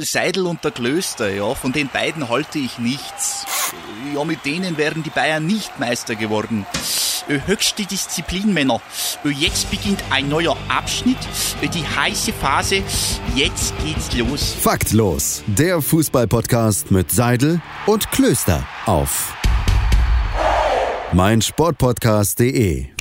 Seidel und der Klöster, ja, von den beiden halte ich nichts. Ja, mit denen wären die Bayern nicht Meister geworden. Höchste Disziplin, Männer. Jetzt beginnt ein neuer Abschnitt, die heiße Phase. Jetzt geht's los. Faktlos, der Fußballpodcast mit Seidel und Klöster auf meinsportpodcast.de.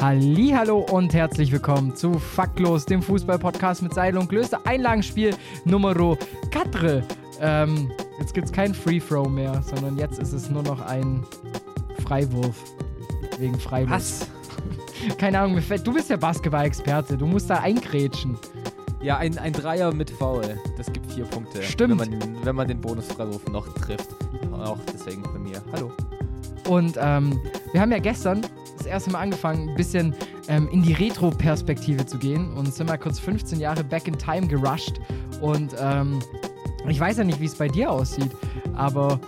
Hallo und herzlich willkommen zu Faktlos, dem Fußballpodcast mit Seidel und Klöster. Einlagenspiel Nummer 4. Ähm, jetzt gibt es kein Free Throw mehr, sondern jetzt ist es nur noch ein Freiwurf. Wegen Freiwurf. Was? Keine Ahnung, du bist der Basketball-Experte, du musst da eingrätschen. Ja, ein, ein Dreier mit Foul, das gibt vier Punkte. Stimmt. Wenn man, den- wenn man den Bonusfreiwurf noch trifft. Auch deswegen bei mir. Hallo. Und ähm, wir haben ja gestern erste Mal angefangen, ein bisschen ähm, in die Retro-Perspektive zu gehen und sind mal kurz 15 Jahre back in time gerusht. Und ähm, ich weiß ja nicht, wie es bei dir aussieht, aber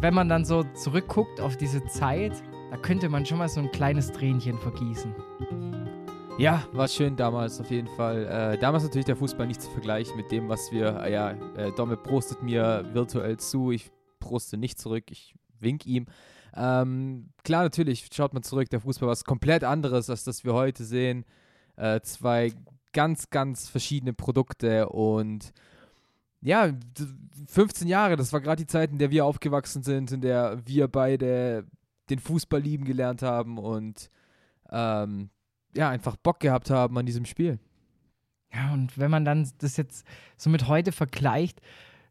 wenn man dann so zurückguckt auf diese Zeit, da könnte man schon mal so ein kleines Tränchen vergießen. Ja, war schön damals auf jeden Fall. Äh, damals natürlich der Fußball nicht zu vergleichen mit dem, was wir, äh, ja, äh, Domme prostet mir virtuell zu. Ich proste nicht zurück, ich wink ihm. Ähm, klar, natürlich schaut man zurück, der Fußball war was komplett anderes, als das wir heute sehen. Äh, zwei ganz, ganz verschiedene Produkte und ja, d- 15 Jahre, das war gerade die Zeit, in der wir aufgewachsen sind, in der wir beide den Fußball lieben gelernt haben und ähm, ja, einfach Bock gehabt haben an diesem Spiel. Ja, und wenn man dann das jetzt so mit heute vergleicht,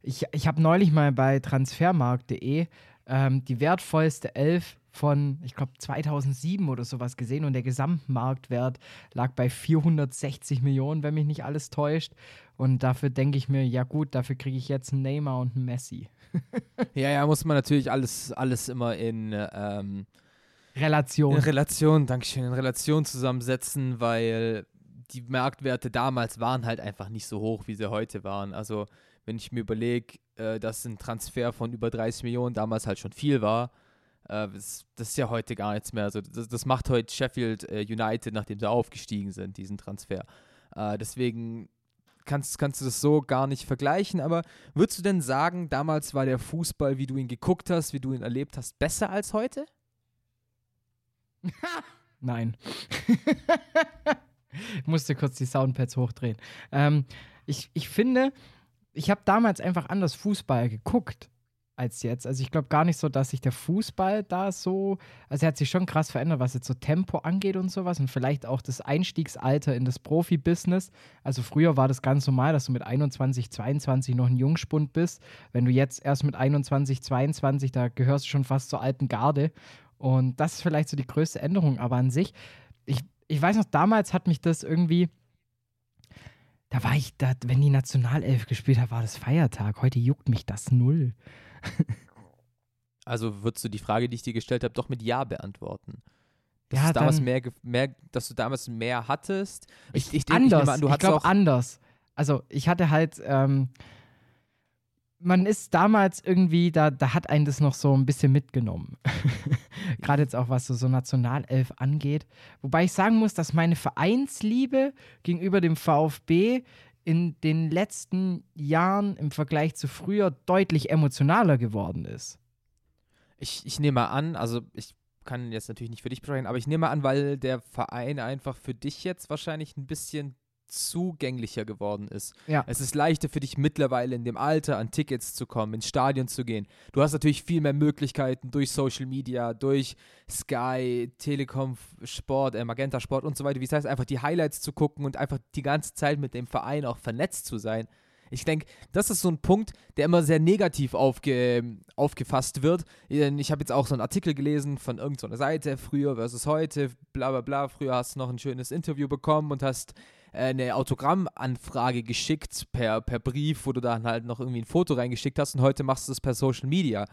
ich, ich habe neulich mal bei transfermarkt.de ähm, die wertvollste Elf von, ich glaube, 2007 oder sowas gesehen und der Gesamtmarktwert lag bei 460 Millionen, wenn mich nicht alles täuscht. Und dafür denke ich mir, ja gut, dafür kriege ich jetzt einen Neymar und einen Messi. Ja, ja, muss man natürlich alles, alles immer in, ähm, in Relation. Relation, Dankeschön, in Relation zusammensetzen, weil die Marktwerte damals waren halt einfach nicht so hoch, wie sie heute waren. Also, wenn ich mir überlege, äh, dass ein Transfer von über 30 Millionen damals halt schon viel war, äh, das, das ist ja heute gar nichts mehr. Also, das, das macht heute Sheffield äh, United, nachdem sie aufgestiegen sind, diesen Transfer. Äh, deswegen kannst, kannst du das so gar nicht vergleichen. Aber würdest du denn sagen, damals war der Fußball, wie du ihn geguckt hast, wie du ihn erlebt hast, besser als heute? Nein. ich musste kurz die Soundpads hochdrehen. Ähm, ich, ich finde, ich habe damals einfach anders Fußball geguckt als jetzt. Also ich glaube gar nicht so, dass sich der Fußball da so, also er hat sich schon krass verändert, was jetzt so Tempo angeht und sowas und vielleicht auch das Einstiegsalter in das Profibusiness. Also früher war das ganz normal, dass du mit 21, 22 noch ein Jungspund bist. Wenn du jetzt erst mit 21, 22, da gehörst du schon fast zur alten Garde. Und das ist vielleicht so die größte Änderung, aber an sich, ich, ich weiß noch, damals hat mich das irgendwie, da war ich, da, wenn die Nationalelf gespielt hat, war das Feiertag. Heute juckt mich das null. Also würdest du die Frage, die ich dir gestellt habe, doch mit Ja beantworten? Dass, Ja, damals mehr, mehr, dass du damals mehr hattest? Ich, ich, ich anders. nehme an, du ich hattest glaube auch. anders. Also ich hatte halt, ähm, man ist damals irgendwie, da, da hat einen das noch so ein bisschen mitgenommen. Gerade jetzt auch, was so, so Nationalelf angeht. Wobei ich sagen muss, dass meine Vereinsliebe gegenüber dem VfB in den letzten Jahren im Vergleich zu früher deutlich emotionaler geworden ist. Ich, ich nehme an, also ich kann jetzt natürlich nicht für dich sprechen, aber ich nehme an, weil der Verein einfach für dich jetzt wahrscheinlich ein bisschen zugänglicher geworden ist. Ja. Es ist leichter für dich mittlerweile in dem Alter an Tickets zu kommen, ins Stadion zu gehen. Du hast natürlich viel mehr Möglichkeiten durch Social Media, durch Sky, Telekom Sport, äh, Magenta Sport und so weiter. Wie es heißt, einfach die Highlights zu gucken und einfach die ganze Zeit mit dem Verein auch vernetzt zu sein. Ich denke, das ist so ein Punkt, der immer sehr negativ aufge, aufgefasst wird. Ich habe jetzt auch so einen Artikel gelesen von irgendeiner Seite, früher versus heute, bla bla bla. Früher hast du noch ein schönes Interview bekommen und hast eine Autogrammanfrage geschickt per, per Brief, wo du dann halt noch irgendwie ein Foto reingeschickt hast und heute machst du es per Social Media.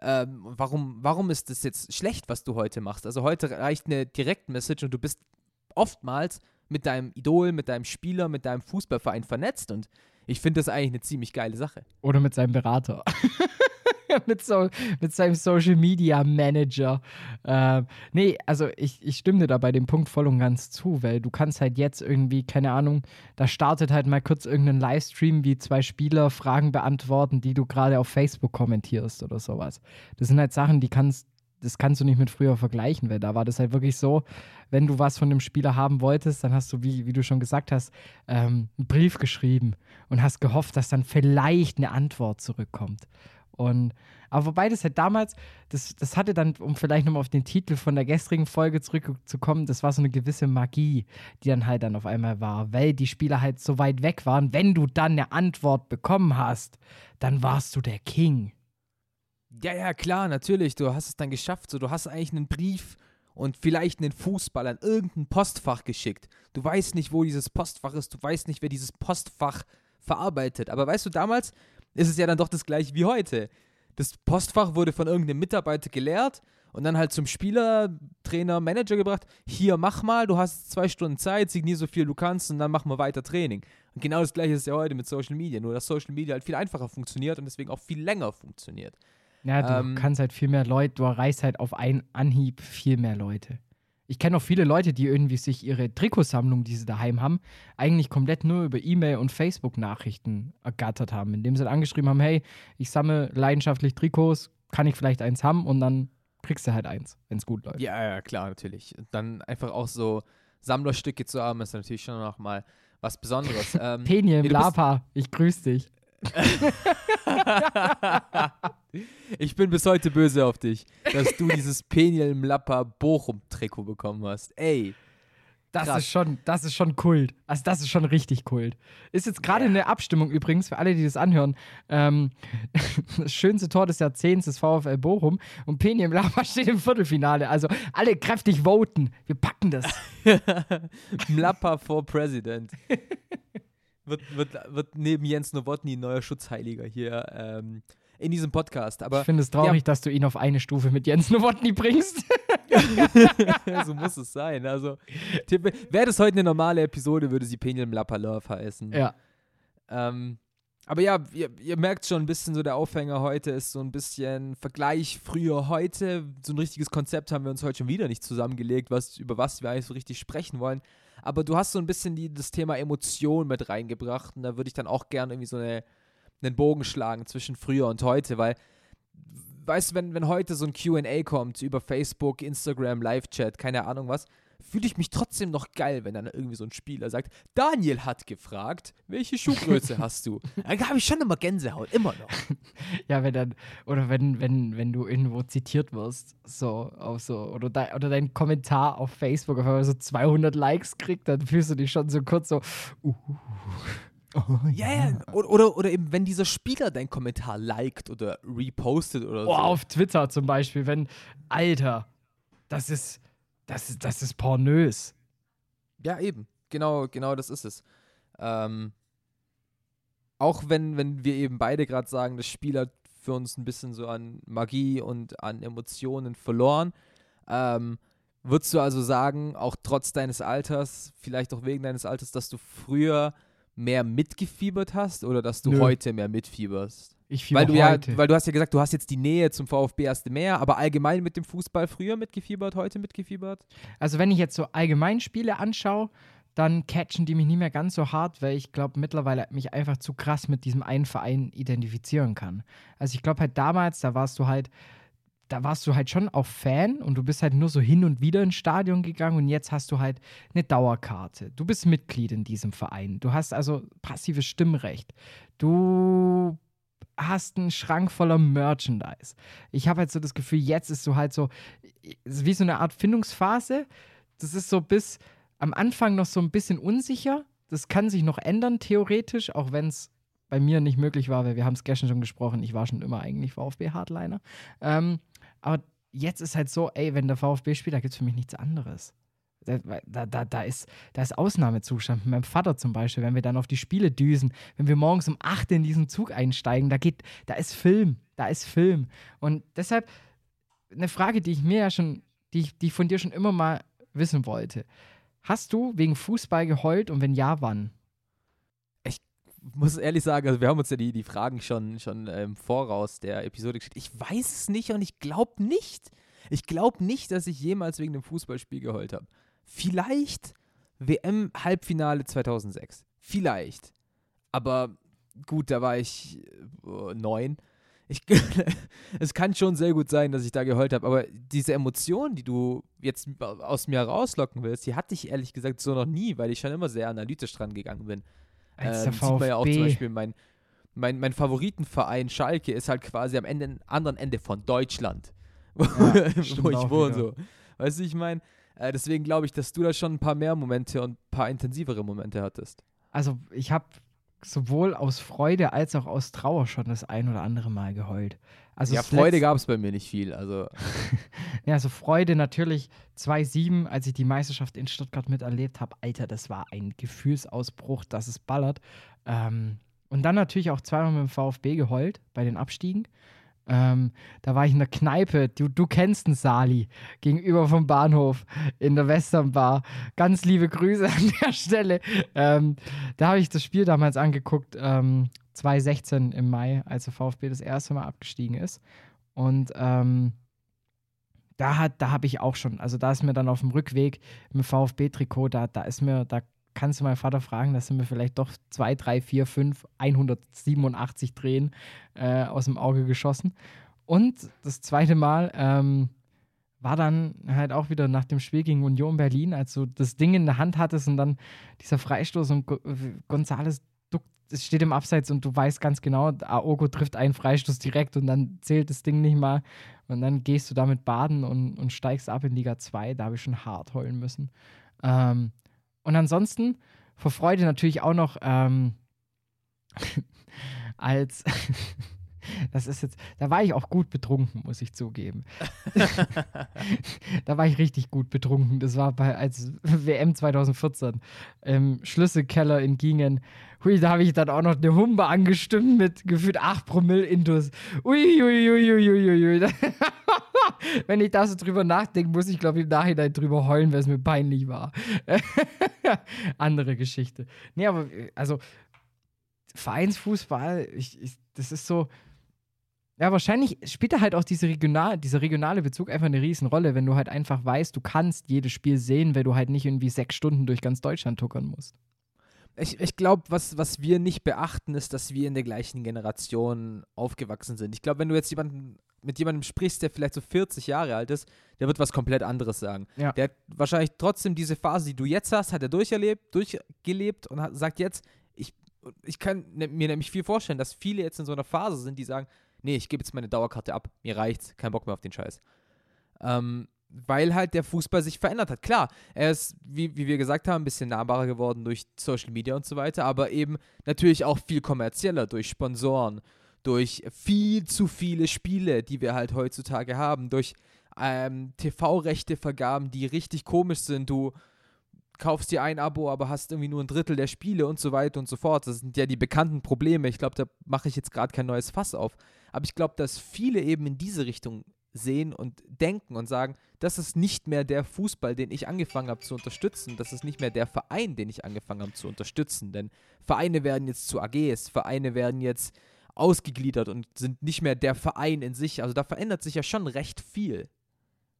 Ähm, warum, warum ist das jetzt schlecht, was du heute machst? Also heute reicht eine Direktmessage und du bist oftmals mit deinem Idol, mit deinem Spieler, mit deinem Fußballverein vernetzt und ich finde das eigentlich eine ziemlich geile Sache. Oder mit seinem Berater. mit, so, mit seinem Social Media Manager. Äh, nee, also ich, ich stimme dir da bei dem Punkt voll und ganz zu, weil du kannst halt jetzt irgendwie, keine Ahnung, da startet halt mal kurz irgendein Livestream, wie zwei Spieler Fragen beantworten, die du gerade auf Facebook kommentierst oder sowas. Das sind halt Sachen, die kannst, das kannst du nicht mit früher vergleichen, weil da war das halt wirklich so, wenn du was von dem Spieler haben wolltest, dann hast du, wie, wie du schon gesagt hast, ähm, einen Brief geschrieben und hast gehofft, dass dann vielleicht eine Antwort zurückkommt. Und, aber wobei das halt damals, das, das hatte dann, um vielleicht nochmal auf den Titel von der gestrigen Folge zurückzukommen, das war so eine gewisse Magie, die dann halt dann auf einmal war, weil die Spieler halt so weit weg waren. Wenn du dann eine Antwort bekommen hast, dann warst du der King. Ja, ja, klar, natürlich. Du hast es dann geschafft. So, du hast eigentlich einen Brief und vielleicht einen Fußball an irgendein Postfach geschickt. Du weißt nicht, wo dieses Postfach ist. Du weißt nicht, wer dieses Postfach verarbeitet. Aber weißt du, damals ist es ja dann doch das gleiche wie heute. Das Postfach wurde von irgendeinem Mitarbeiter geleert und dann halt zum Spieler, Trainer, Manager gebracht. Hier, mach mal, du hast zwei Stunden Zeit, signier so viel du kannst und dann machen wir weiter Training. Und genau das gleiche ist ja heute mit Social Media, nur dass Social Media halt viel einfacher funktioniert und deswegen auch viel länger funktioniert. Ja, du Ähm, kannst halt viel mehr Leute, du erreichst halt auf einen Anhieb viel mehr Leute. Ich kenne auch viele Leute, die irgendwie sich ihre Trikotsammlung, die sie daheim haben, eigentlich komplett nur über E-Mail und Facebook-Nachrichten ergattert haben, indem sie halt angeschrieben haben, hey, ich sammle leidenschaftlich Trikots, kann ich vielleicht eins haben und dann kriegst du halt eins, wenn es gut läuft. Ja, ja, klar, natürlich. Dann einfach auch so Sammlerstücke zu haben, ist natürlich schon noch mal was Besonderes. ähm, Penien, Lapa, ich grüß dich. ich bin bis heute böse auf dich, dass du dieses Peniel Mlappa Bochum Trikot bekommen hast. Ey, Das Krass. ist schon, das ist schon Kult. Also das ist schon richtig Kult. Ist jetzt gerade eine Abstimmung übrigens für alle, die das anhören. Ähm, das schönste Tor des Jahrzehnts ist VfL Bochum und Penny im Lama steht im Viertelfinale. Also alle kräftig voten. Wir packen das. Mlappa for President. Wird, wird, wird neben Jens Nowotny neuer Schutzheiliger hier ähm, in diesem Podcast. Aber ich finde es traurig, dass du ihn auf eine Stufe mit Jens Nowotny bringst. so muss es sein. Also, wäre das heute eine normale Episode, würde sie Peniel Mlappa Love heißen. ja. Ähm, aber ja, ihr, ihr merkt schon ein bisschen so, der Aufhänger heute ist so ein bisschen Vergleich früher heute. So ein richtiges Konzept haben wir uns heute schon wieder nicht zusammengelegt, was, über was wir eigentlich so richtig sprechen wollen. Aber du hast so ein bisschen die, das Thema Emotion mit reingebracht und da würde ich dann auch gerne irgendwie so eine, einen Bogen schlagen zwischen früher und heute, weil, weißt du, wenn, wenn heute so ein QA kommt über Facebook, Instagram, Live-Chat, keine Ahnung was, fühle ich mich trotzdem noch geil, wenn dann irgendwie so ein Spieler sagt, Daniel hat gefragt, welche Schuhgröße hast du? Dann habe ich schon immer Gänsehaut, immer noch. Ja, wenn dann, oder wenn, wenn, wenn du irgendwo zitiert wirst, so, auf so, oder, de, oder dein Kommentar auf Facebook auf einmal so 200 Likes kriegt, dann fühlst du dich schon so kurz so, uh, oh, Ja, ja. Oder, oder, oder eben, wenn dieser Spieler deinen Kommentar liked oder repostet oder Oh, so. auf Twitter zum Beispiel, wenn, Alter, das ist, das ist, das ist pornös. Ja, eben. Genau, genau das ist es. Ähm, auch wenn, wenn wir eben beide gerade sagen, das Spiel hat für uns ein bisschen so an Magie und an Emotionen verloren, ähm, würdest du also sagen, auch trotz deines Alters, vielleicht auch wegen deines Alters, dass du früher mehr mitgefiebert hast oder dass du Nö. heute mehr mitfieberst? Ich Weil du ja, heute. weil du hast ja gesagt, du hast jetzt die Nähe zum VfB erst mehr, aber allgemein mit dem Fußball früher mitgefiebert, heute mitgefiebert? Also wenn ich jetzt so allgemein Spiele anschaue, dann catchen die mich nicht mehr ganz so hart, weil ich glaube mittlerweile mich einfach zu krass mit diesem einen Verein identifizieren kann. Also ich glaube halt damals, da warst du halt, da warst du halt schon auch Fan und du bist halt nur so hin und wieder ins Stadion gegangen und jetzt hast du halt eine Dauerkarte. Du bist Mitglied in diesem Verein. Du hast also passives Stimmrecht. Du hast einen Schrank voller Merchandise. Ich habe halt so das Gefühl, jetzt ist so halt so, wie so eine Art Findungsphase. Das ist so bis am Anfang noch so ein bisschen unsicher. Das kann sich noch ändern, theoretisch, auch wenn es bei mir nicht möglich war, weil wir haben es gestern schon gesprochen, ich war schon immer eigentlich VfB-Hardliner. Ähm, aber jetzt ist halt so, ey, wenn der VfB spielt, da gibt es für mich nichts anderes. Da, da, da, ist, da ist Ausnahmezustand. Mit meinem Vater zum Beispiel, wenn wir dann auf die Spiele düsen, wenn wir morgens um 8 in diesen Zug einsteigen, da geht, da ist Film, da ist Film. Und deshalb eine Frage, die ich mir ja schon, die ich, die ich von dir schon immer mal wissen wollte. Hast du wegen Fußball geheult und wenn ja, wann? muss ehrlich sagen, also wir haben uns ja die, die Fragen schon, schon im ähm, Voraus der Episode geschickt. Ich weiß es nicht und ich glaube nicht. Ich glaube nicht, dass ich jemals wegen dem Fußballspiel geheult habe. Vielleicht WM-Halbfinale 2006. Vielleicht. Aber gut, da war ich äh, neun. Ich, es kann schon sehr gut sein, dass ich da geheult habe, aber diese Emotion, die du jetzt aus mir rauslocken willst, die hatte ich ehrlich gesagt so noch nie, weil ich schon immer sehr analytisch dran gegangen bin. Als ähm, sieht man ja auch zum. Beispiel, mein, mein, mein Favoritenverein Schalke ist halt quasi am Ende, anderen Ende von Deutschland, wo, stimmt wo ich wohne. So. Weißt du, ich meine, äh, deswegen glaube ich, dass du da schon ein paar mehr Momente und ein paar intensivere Momente hattest. Also ich habe sowohl aus Freude als auch aus Trauer schon das ein oder andere Mal geheult. Also ja, Freude gab es bei mir nicht viel. Also, Ja, also Freude natürlich 2-7, als ich die Meisterschaft in Stuttgart miterlebt habe. Alter, das war ein Gefühlsausbruch, dass es ballert. Ähm, und dann natürlich auch zweimal mit dem VfB geheult bei den Abstiegen. Ähm, da war ich in der Kneipe, du, du kennst den Sali, gegenüber vom Bahnhof in der Westernbar. Ganz liebe Grüße an der Stelle. Ähm, da habe ich das Spiel damals angeguckt, ähm, 2016 im Mai, als der VfB das erste Mal abgestiegen ist. Und ähm, da, da habe ich auch schon, also da ist mir dann auf dem Rückweg im VfB-Trikot, da, da ist mir, da kannst du meinen Vater fragen, da sind mir vielleicht doch 2, 3, 4, 5, 187 Drehen äh, aus dem Auge geschossen. Und das zweite Mal ähm, war dann halt auch wieder nach dem Spiel gegen Union Berlin, als du das Ding in der Hand hattest und dann dieser Freistoß und Go Gonzales es steht im Abseits und du weißt ganz genau, Aogo trifft einen Freistoß direkt und dann zählt das Ding nicht mal. Und dann gehst du damit baden und, und steigst ab in Liga 2. Da habe ich schon hart heulen müssen. Ähm, und ansonsten vor Freude natürlich auch noch ähm, als das ist jetzt, da war ich auch gut betrunken, muss ich zugeben. da war ich richtig gut betrunken. Das war bei als WM 2014 im Schlüsselkeller in Gingen. Hui, da habe ich dann auch noch eine Humbe angestimmt mit gefühlt 8 Promille Intus. Ui, ui, ui, ui, ui, ui, ui. Wenn ich da so drüber nachdenke, muss ich, glaube ich, im Nachhinein drüber heulen, weil es mir peinlich war. Andere Geschichte. Nee, aber äh, also Vereinsfußball, ich, ich, das ist so. Ja, wahrscheinlich spielt da halt auch diese regional, dieser regionale Bezug einfach eine Riesenrolle, wenn du halt einfach weißt, du kannst jedes Spiel sehen, weil du halt nicht irgendwie sechs Stunden durch ganz Deutschland tuckern musst. ich, ich glaube, was, was wir nicht beachten, ist, dass wir in der gleichen Generation aufgewachsen sind. Ich glaube, wenn du jetzt jemanden, mit jemandem sprichst, der vielleicht so 40 Jahre alt ist, der wird was komplett anderes sagen. Ja. Der hat wahrscheinlich trotzdem diese Phase, die du jetzt hast, hat er durcherlebt, durchgelebt und hat, sagt jetzt, ich, ich kann ne, mir nämlich viel vorstellen, dass viele jetzt in so einer Phase sind, die sagen, nee, ich gebe jetzt meine Dauerkarte ab, mir reicht's, kein Bock mehr auf den Scheiß. Ähm, weil halt der Fußball sich verändert hat. Klar, er ist, wie, wie wir gesagt haben, ein bisschen nahbarer geworden durch Social Media und so weiter, aber eben natürlich auch viel kommerzieller durch Sponsoren, durch viel zu viele Spiele, die wir halt heutzutage haben, durch ähm, TV-Rechte-Vergaben, die richtig komisch sind. Du kaufst dir ein Abo, aber hast irgendwie nur ein Drittel der Spiele und so weiter und so fort. Das sind ja die bekannten Probleme. Ich glaube, da mache ich jetzt gerade kein neues Fass auf. Aber ich glaube, dass viele eben in diese Richtung sehen und denken und sagen, das ist nicht mehr der Fußball, den ich angefangen habe zu unterstützen. Das ist nicht mehr der Verein, den ich angefangen habe zu unterstützen. Denn Vereine werden jetzt zu AGs, Vereine werden jetzt ausgegliedert und sind nicht mehr der Verein in sich. Also da verändert sich ja schon recht viel.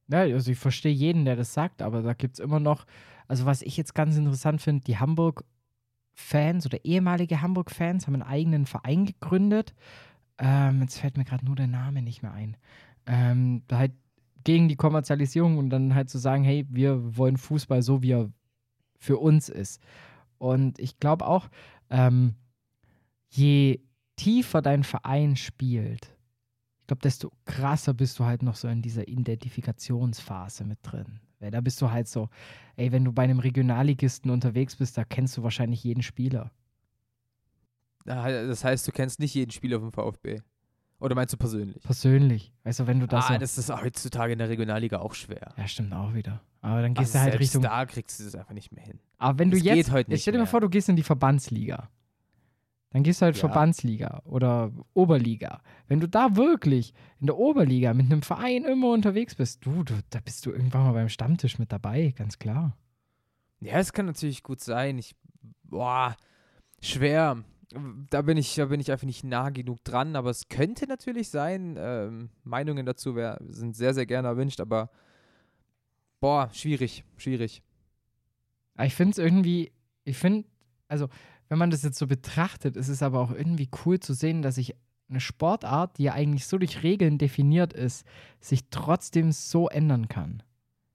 Ja, also ich verstehe jeden, der das sagt, aber da gibt es immer noch, also was ich jetzt ganz interessant finde, die Hamburg-Fans oder ehemalige Hamburg-Fans haben einen eigenen Verein gegründet. Ähm, jetzt fällt mir gerade nur der Name nicht mehr ein. Ähm, halt gegen die Kommerzialisierung und dann halt zu sagen, hey, wir wollen Fußball so, wie er für uns ist. Und ich glaube auch, ähm, je tiefer dein Verein spielt, ich glaube, desto krasser bist du halt noch so in dieser Identifikationsphase mit drin. Weil da bist du halt so, ey, wenn du bei einem Regionalligisten unterwegs bist, da kennst du wahrscheinlich jeden Spieler. Das heißt, du kennst nicht jeden Spieler vom VfB. Oder meinst du persönlich? Persönlich. Weißt du, wenn du das ah, so. das ist heutzutage in der Regionalliga auch schwer. ja, stimmt auch wieder. Aber dann gehst Also du halt Richtung. da kriegst du das einfach nicht mehr hin. Aber wenn du Es jetzt. geht heute nicht stell dir mal vor, du gehst in die Verbandsliga. Dann gehst du halt Ja. Verbandsliga oder Oberliga. Wenn du da wirklich in der Oberliga mit einem Verein immer unterwegs bist, du, du, da bist du irgendwann mal beim Stammtisch mit dabei, ganz klar. Ja, es kann natürlich gut sein. Ich, boah, schwer. da bin ich, da bin ich einfach nicht nah genug dran, aber es könnte natürlich sein. Ähm, Meinungen dazu wär, sind sehr, sehr gerne erwünscht, aber boah, schwierig, schwierig. Ich finde es irgendwie, ich finde, also wenn man das jetzt so betrachtet, ist es aber auch irgendwie cool zu sehen, dass sich eine Sportart, die ja eigentlich so durch Regeln definiert ist, sich trotzdem so ändern kann.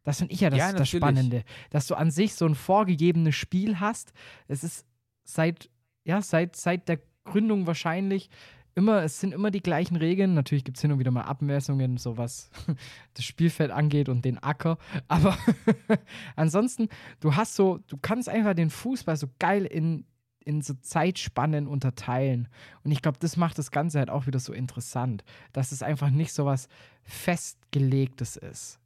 Das finde ich ja das, Ja, das. Spannende, dass du an sich so ein vorgegebenes Spiel hast. Es ist seit, ja, seit, seit der Gründung wahrscheinlich immer, es sind immer die gleichen Regeln. Natürlich gibt es hin und wieder mal Abmessungen, so was das Spielfeld angeht und den Acker. Aber ansonsten, du hast so, du kannst einfach den Fußball so geil in, in so Zeitspannen unterteilen. Und ich glaube, das macht das Ganze halt auch wieder so interessant, dass es einfach nicht so was Festgelegtes ist.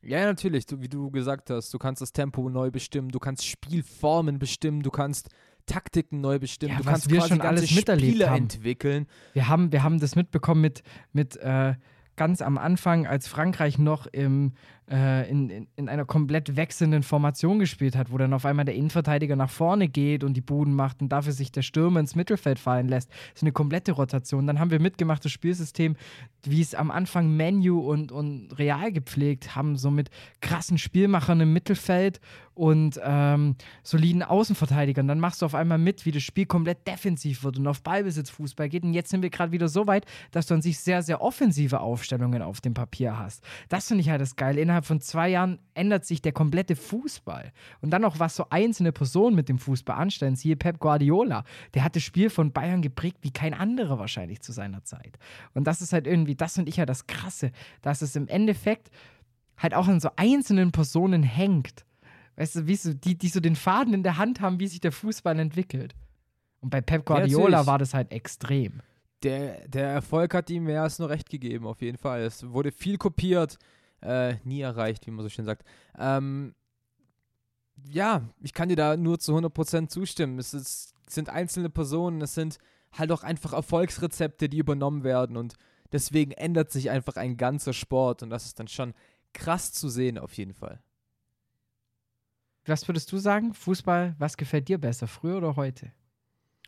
Ja, natürlich, du, wie du gesagt hast, du kannst das Tempo neu bestimmen, du kannst Spielformen bestimmen, du kannst Taktiken neu bestimmen, Ja, du kannst wir quasi schon alles miterlebt Spiele haben. entwickeln. Wir haben, wir haben das mitbekommen mit, mit äh, ganz am Anfang, als Frankreich noch im, äh, in, in, in einer komplett wechselnden Formation gespielt hat, wo dann auf einmal der Innenverteidiger nach vorne geht und die Buden macht und dafür sich der Stürmer ins Mittelfeld fallen lässt. Das ist eine komplette Rotation. Dann haben wir mitgemacht, das Spielsystem, wie es am Anfang Menu und, und Real gepflegt haben, so mit krassen Spielmachern im Mittelfeld und ähm, soliden Außenverteidigern. Dann machst du auf einmal mit, wie das Spiel komplett defensiv wird und auf Ballbesitzfußball geht. Und jetzt sind wir gerade wieder so weit, dass du an sich sehr, sehr offensive Aufstellungen auf dem Papier hast. Das finde ich halt das Geile. Innerhalb von zwei Jahren ändert sich der komplette Fußball. Und dann auch, was so einzelne Personen mit dem Fußball anstellen. Siehe Pep Guardiola. Der hat das Spiel von Bayern geprägt wie kein anderer wahrscheinlich zu seiner Zeit. Und das ist halt irgendwie, das finde ich ja das Krasse, dass es im Endeffekt halt auch an so einzelnen Personen hängt. Weißt du, wie so, die, die so den Faden in der Hand haben, wie sich der Fußball entwickelt. Und bei Pep Guardiola war das halt extrem. Der, der Erfolg hat ihm mehr als nur recht gegeben, auf jeden Fall. Es wurde viel kopiert, äh, nie erreicht, wie man so schön sagt. Ähm, ja, ich kann dir da nur zu 100% zustimmen. Es ist, sind einzelne Personen, es sind halt auch einfach Erfolgsrezepte, die übernommen werden und deswegen ändert sich einfach ein ganzer Sport und das ist dann schon krass zu sehen, auf jeden Fall. Was würdest du sagen? Fußball, was gefällt dir besser, früher oder heute?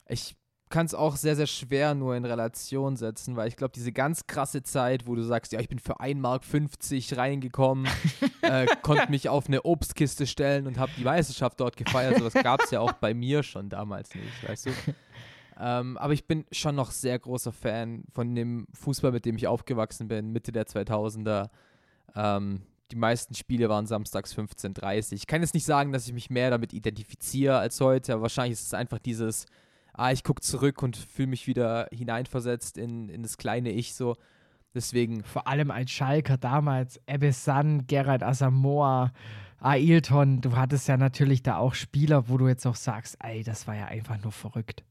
Ich kann es auch sehr, sehr schwer nur in Relation setzen, weil ich glaube, diese ganz krasse Zeit, wo du sagst, ja, ich bin für 1,50 Mark reingekommen, äh, konnte mich auf eine Obstkiste stellen und habe die Meisterschaft dort gefeiert. Sowas gab es ja auch bei mir schon damals nicht, weißt du? Ähm, aber ich bin schon noch sehr großer Fan von dem Fußball, mit dem ich aufgewachsen bin, Mitte der 2000er. Ähm, die meisten Spiele waren samstags 15.30 Ich kann jetzt nicht sagen, dass ich mich mehr damit identifiziere als heute, aber wahrscheinlich ist es einfach dieses, ah, ich gucke zurück und fühle mich wieder hineinversetzt in, in das kleine Ich so. Deswegen, Vor allem als Schalker damals, Ebbe San, Gerald Asamoah, Ailton, du hattest ja natürlich da auch Spieler, wo du jetzt auch sagst, ey, das war ja einfach nur verrückt.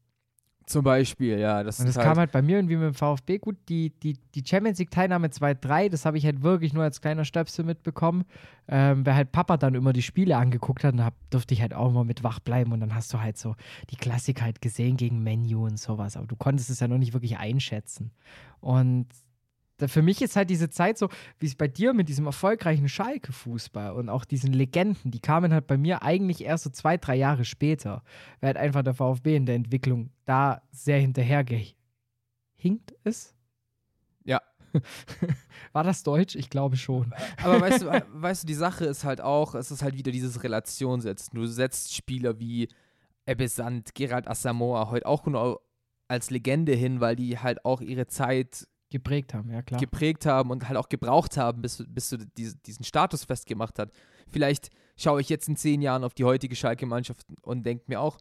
Zum Beispiel, ja, das Und das kam halt bei mir irgendwie mit dem VfB gut. Die, die, die Champions League-Teilnahme 2-3, das habe ich halt wirklich nur als kleiner Stöpsel mitbekommen. Ähm, wer halt Papa dann immer die Spiele angeguckt hat, dann hab, durfte ich halt auch mal mit wach bleiben und dann hast du halt so die Klassik halt gesehen gegen Menu und sowas. Aber du konntest es ja noch nicht wirklich einschätzen. Und da- für mich ist halt diese Zeit so, wie es bei dir mit diesem erfolgreichen Schalke-Fußball und auch diesen Legenden, die kamen halt bei mir eigentlich erst so zwei, drei Jahre später, weil halt einfach der VfB in der Entwicklung da sehr hinterher gehinkt ist. Ja. War das Deutsch? Ich glaube schon. Aber weißt du, weißt du, die Sache ist halt auch, es ist halt wieder dieses Relation setzen. Du setzt Spieler wie Ebbe Sand, Gerald Asamoah heute auch nur als Legende hin, weil die halt auch ihre Zeit Geprägt haben, ja klar. geprägt haben und halt auch gebraucht haben, bis, bis du diese, diesen Status festgemacht hat. Vielleicht schaue ich jetzt in zehn Jahren auf die heutige Schalke-Mannschaft und denke mir auch,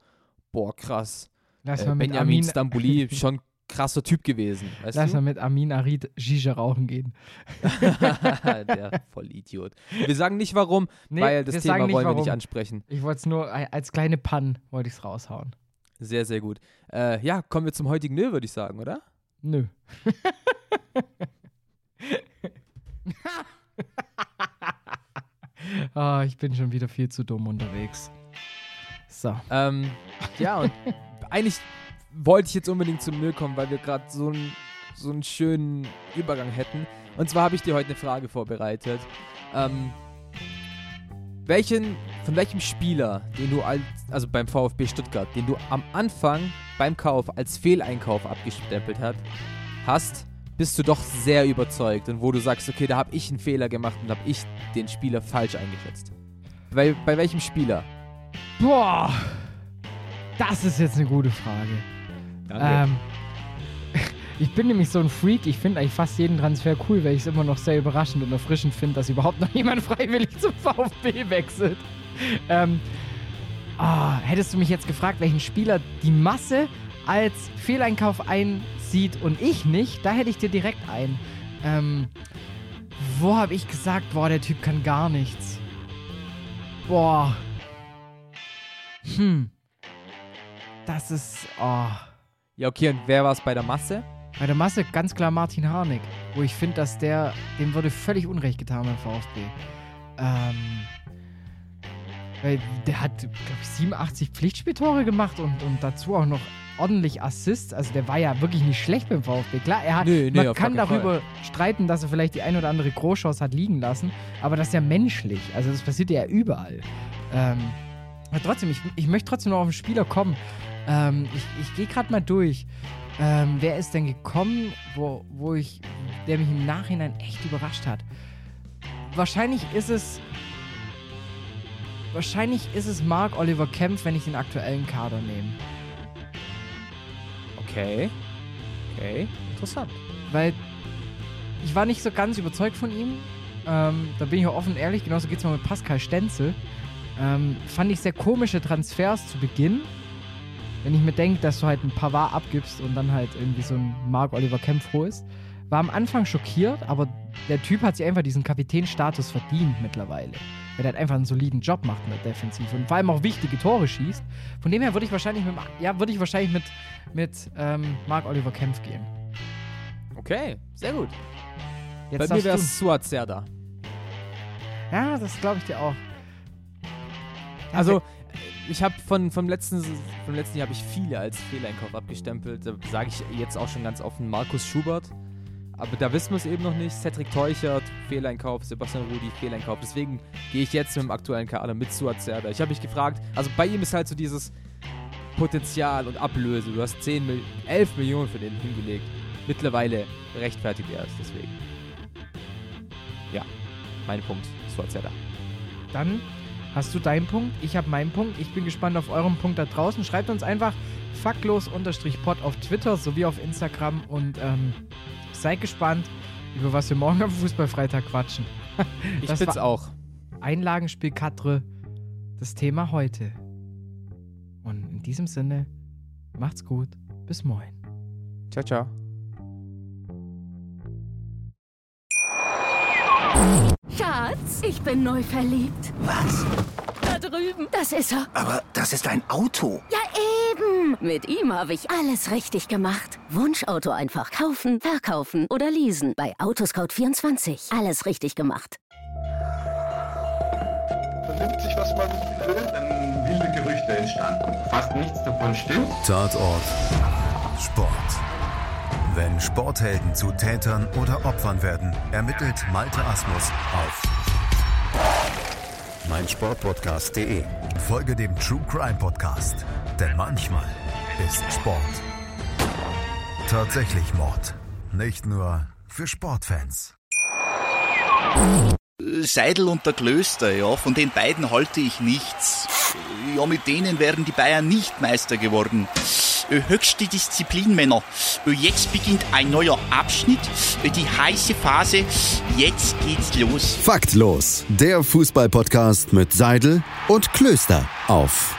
boah, krass. Lass Äh, Benjamin Amin, Stambouli, schon krasser Typ gewesen. Weißt lass mal mit Amin Arid Shisha rauchen gehen. Der Vollidiot. Wir sagen nicht warum, Nee, weil das wir Thema wollen wir warum. nicht ansprechen. Ich wollte es nur als kleine Pann, wollte ich es raushauen. Sehr, sehr gut. Äh, ja, kommen wir zum heutigen Nö, würde ich sagen, oder? Nö. Ah, ich bin schon wieder viel zu dumm unterwegs. So. Ähm, ja, und eigentlich wollte ich jetzt unbedingt zum Nö kommen, weil wir gerade so, einen so einen schönen Übergang hätten. Und zwar habe ich dir heute eine Frage vorbereitet. Ähm, welchen, von welchem Spieler, den du als, also beim VfB Stuttgart, den du am Anfang beim Kauf als Fehleinkauf abgestempelt hat, hast, bist du doch sehr überzeugt und wo du sagst, okay, da habe ich einen Fehler gemacht und habe ich den Spieler falsch eingeschätzt. Bei, bei welchem Spieler? Boah, das ist jetzt eine gute Frage. Ähm, ich bin nämlich so ein Freak. Ich finde eigentlich fast jeden Transfer cool, weil ich es immer noch sehr überraschend und erfrischend finde, dass überhaupt noch jemand freiwillig zum VfB wechselt. Ähm, ah, hättest du mich jetzt gefragt, welchen Spieler die Masse als Fehleinkauf einsieht und ich nicht, da hätte ich dir direkt ein. Ähm, wo habe ich gesagt, boah, der Typ kann gar nichts? Boah. Hm. Das ist, oh. Ja, okay, und wer war es bei der Masse? Bei der Masse ganz klar Martin Harnik, wo ich finde, dass der, dem würde völlig Unrecht getan beim VfB. Ähm, weil der hat, glaube ich, 87 Pflichtspieltore gemacht und, und dazu auch noch ordentlich Assists. Also der war ja wirklich nicht schlecht beim VfB. Klar, er hat, Nee, nee, man kann darüber streiten, dass er vielleicht die ein oder andere Großchance hat liegen lassen, aber das ist ja menschlich. Also das passiert ja überall. Ähm, aber trotzdem, ich, ich möchte trotzdem noch auf den Spieler kommen. Ähm, ich ich gehe gerade mal durch. Ähm, wer ist denn gekommen, wo, wo ich, der mich im Nachhinein echt überrascht hat? Wahrscheinlich ist es. Wahrscheinlich ist es Mark Oliver Kempf, wenn ich den aktuellen Kader nehme. Okay. Okay, interessant. Weil ich war nicht so ganz überzeugt von ihm. Ähm, da bin ich auch offen und ehrlich. Genauso geht es mir mit Pascal Stenzel. Ähm, fand ich sehr komische Transfers zu Beginn. Wenn ich mir denke, dass du halt ein Pavard abgibst und dann halt irgendwie so ein Mark Oliver Kempf holst. War am Anfang schockiert, aber der Typ hat sich einfach diesen Kapitänstatus verdient mittlerweile. Weil er halt einfach einen soliden Job macht in der Defensive und vor allem auch wichtige Tore schießt. Von dem her würde ich wahrscheinlich mit, ja, würde ich wahrscheinlich mit, mit ähm, Mark Oliver Kempf gehen. Okay, sehr gut. Jetzt Bei mir wäre es Suat Serda. Ja, das glaube ich dir auch. Also, ich habe von vom letzten, vom letzten Jahr habe ich viele als Fehleinkauf abgestempelt. Da sage ich jetzt auch schon ganz offen Markus Schubert. Aber da wissen wir es eben noch nicht. Cedric Teuchert, Fehleinkauf, Sebastian Rudi, Fehleinkauf. Deswegen gehe ich jetzt mit dem aktuellen Kader mit Suat Serda. Ich habe mich gefragt, also bei ihm ist halt so dieses Potenzial und Ablöse. Du hast 10 Mil 11 Millionen für den hingelegt. Mittlerweile rechtfertigt er es deswegen. Ja, mein Punkt, Suat Serda. Dann hast du deinen Punkt, ich habe meinen Punkt. Ich bin gespannt auf euren Punkt da draußen. Schreibt uns einfach faktlos-pod auf Twitter sowie auf Instagram und ähm, seid gespannt, über was wir morgen am Fußballfreitag quatschen. Ich Das bin's auch. Einlagenspiel Katre, das Thema heute. Und in diesem Sinne, macht's gut, bis morgen. Ciao, ciao. Schatz, ich bin neu verliebt. Was? Da drüben. Das ist er. Aber das ist ein Auto. Ja, Mit ihm habe ich alles richtig gemacht. Wunschauto einfach kaufen, verkaufen oder leasen. Bei Autoscout24. Alles richtig gemacht. vernimmt sich, was man will. Dann wilde Gerüchte entstanden. Fast nichts davon stimmt. Tatort Sport. Wenn Sporthelden zu Tätern oder Opfern werden, ermittelt Malte Asmus auf meinsportpodcast.de. Folge dem True Crime Podcast, denn manchmal ist Sport tatsächlich Mord. Nicht nur für Sportfans. Seidel und der Klöster, ja, von den beiden halte ich nichts. Ja, mit denen wären die Bayern nicht Meister geworden. Äh, Höchste Disziplin, Männer. Äh, Jetzt beginnt ein neuer Abschnitt, äh, die heiße Phase. Jetzt geht's los. Faktlos, der Fußballpodcast mit Seidel und Klöster auf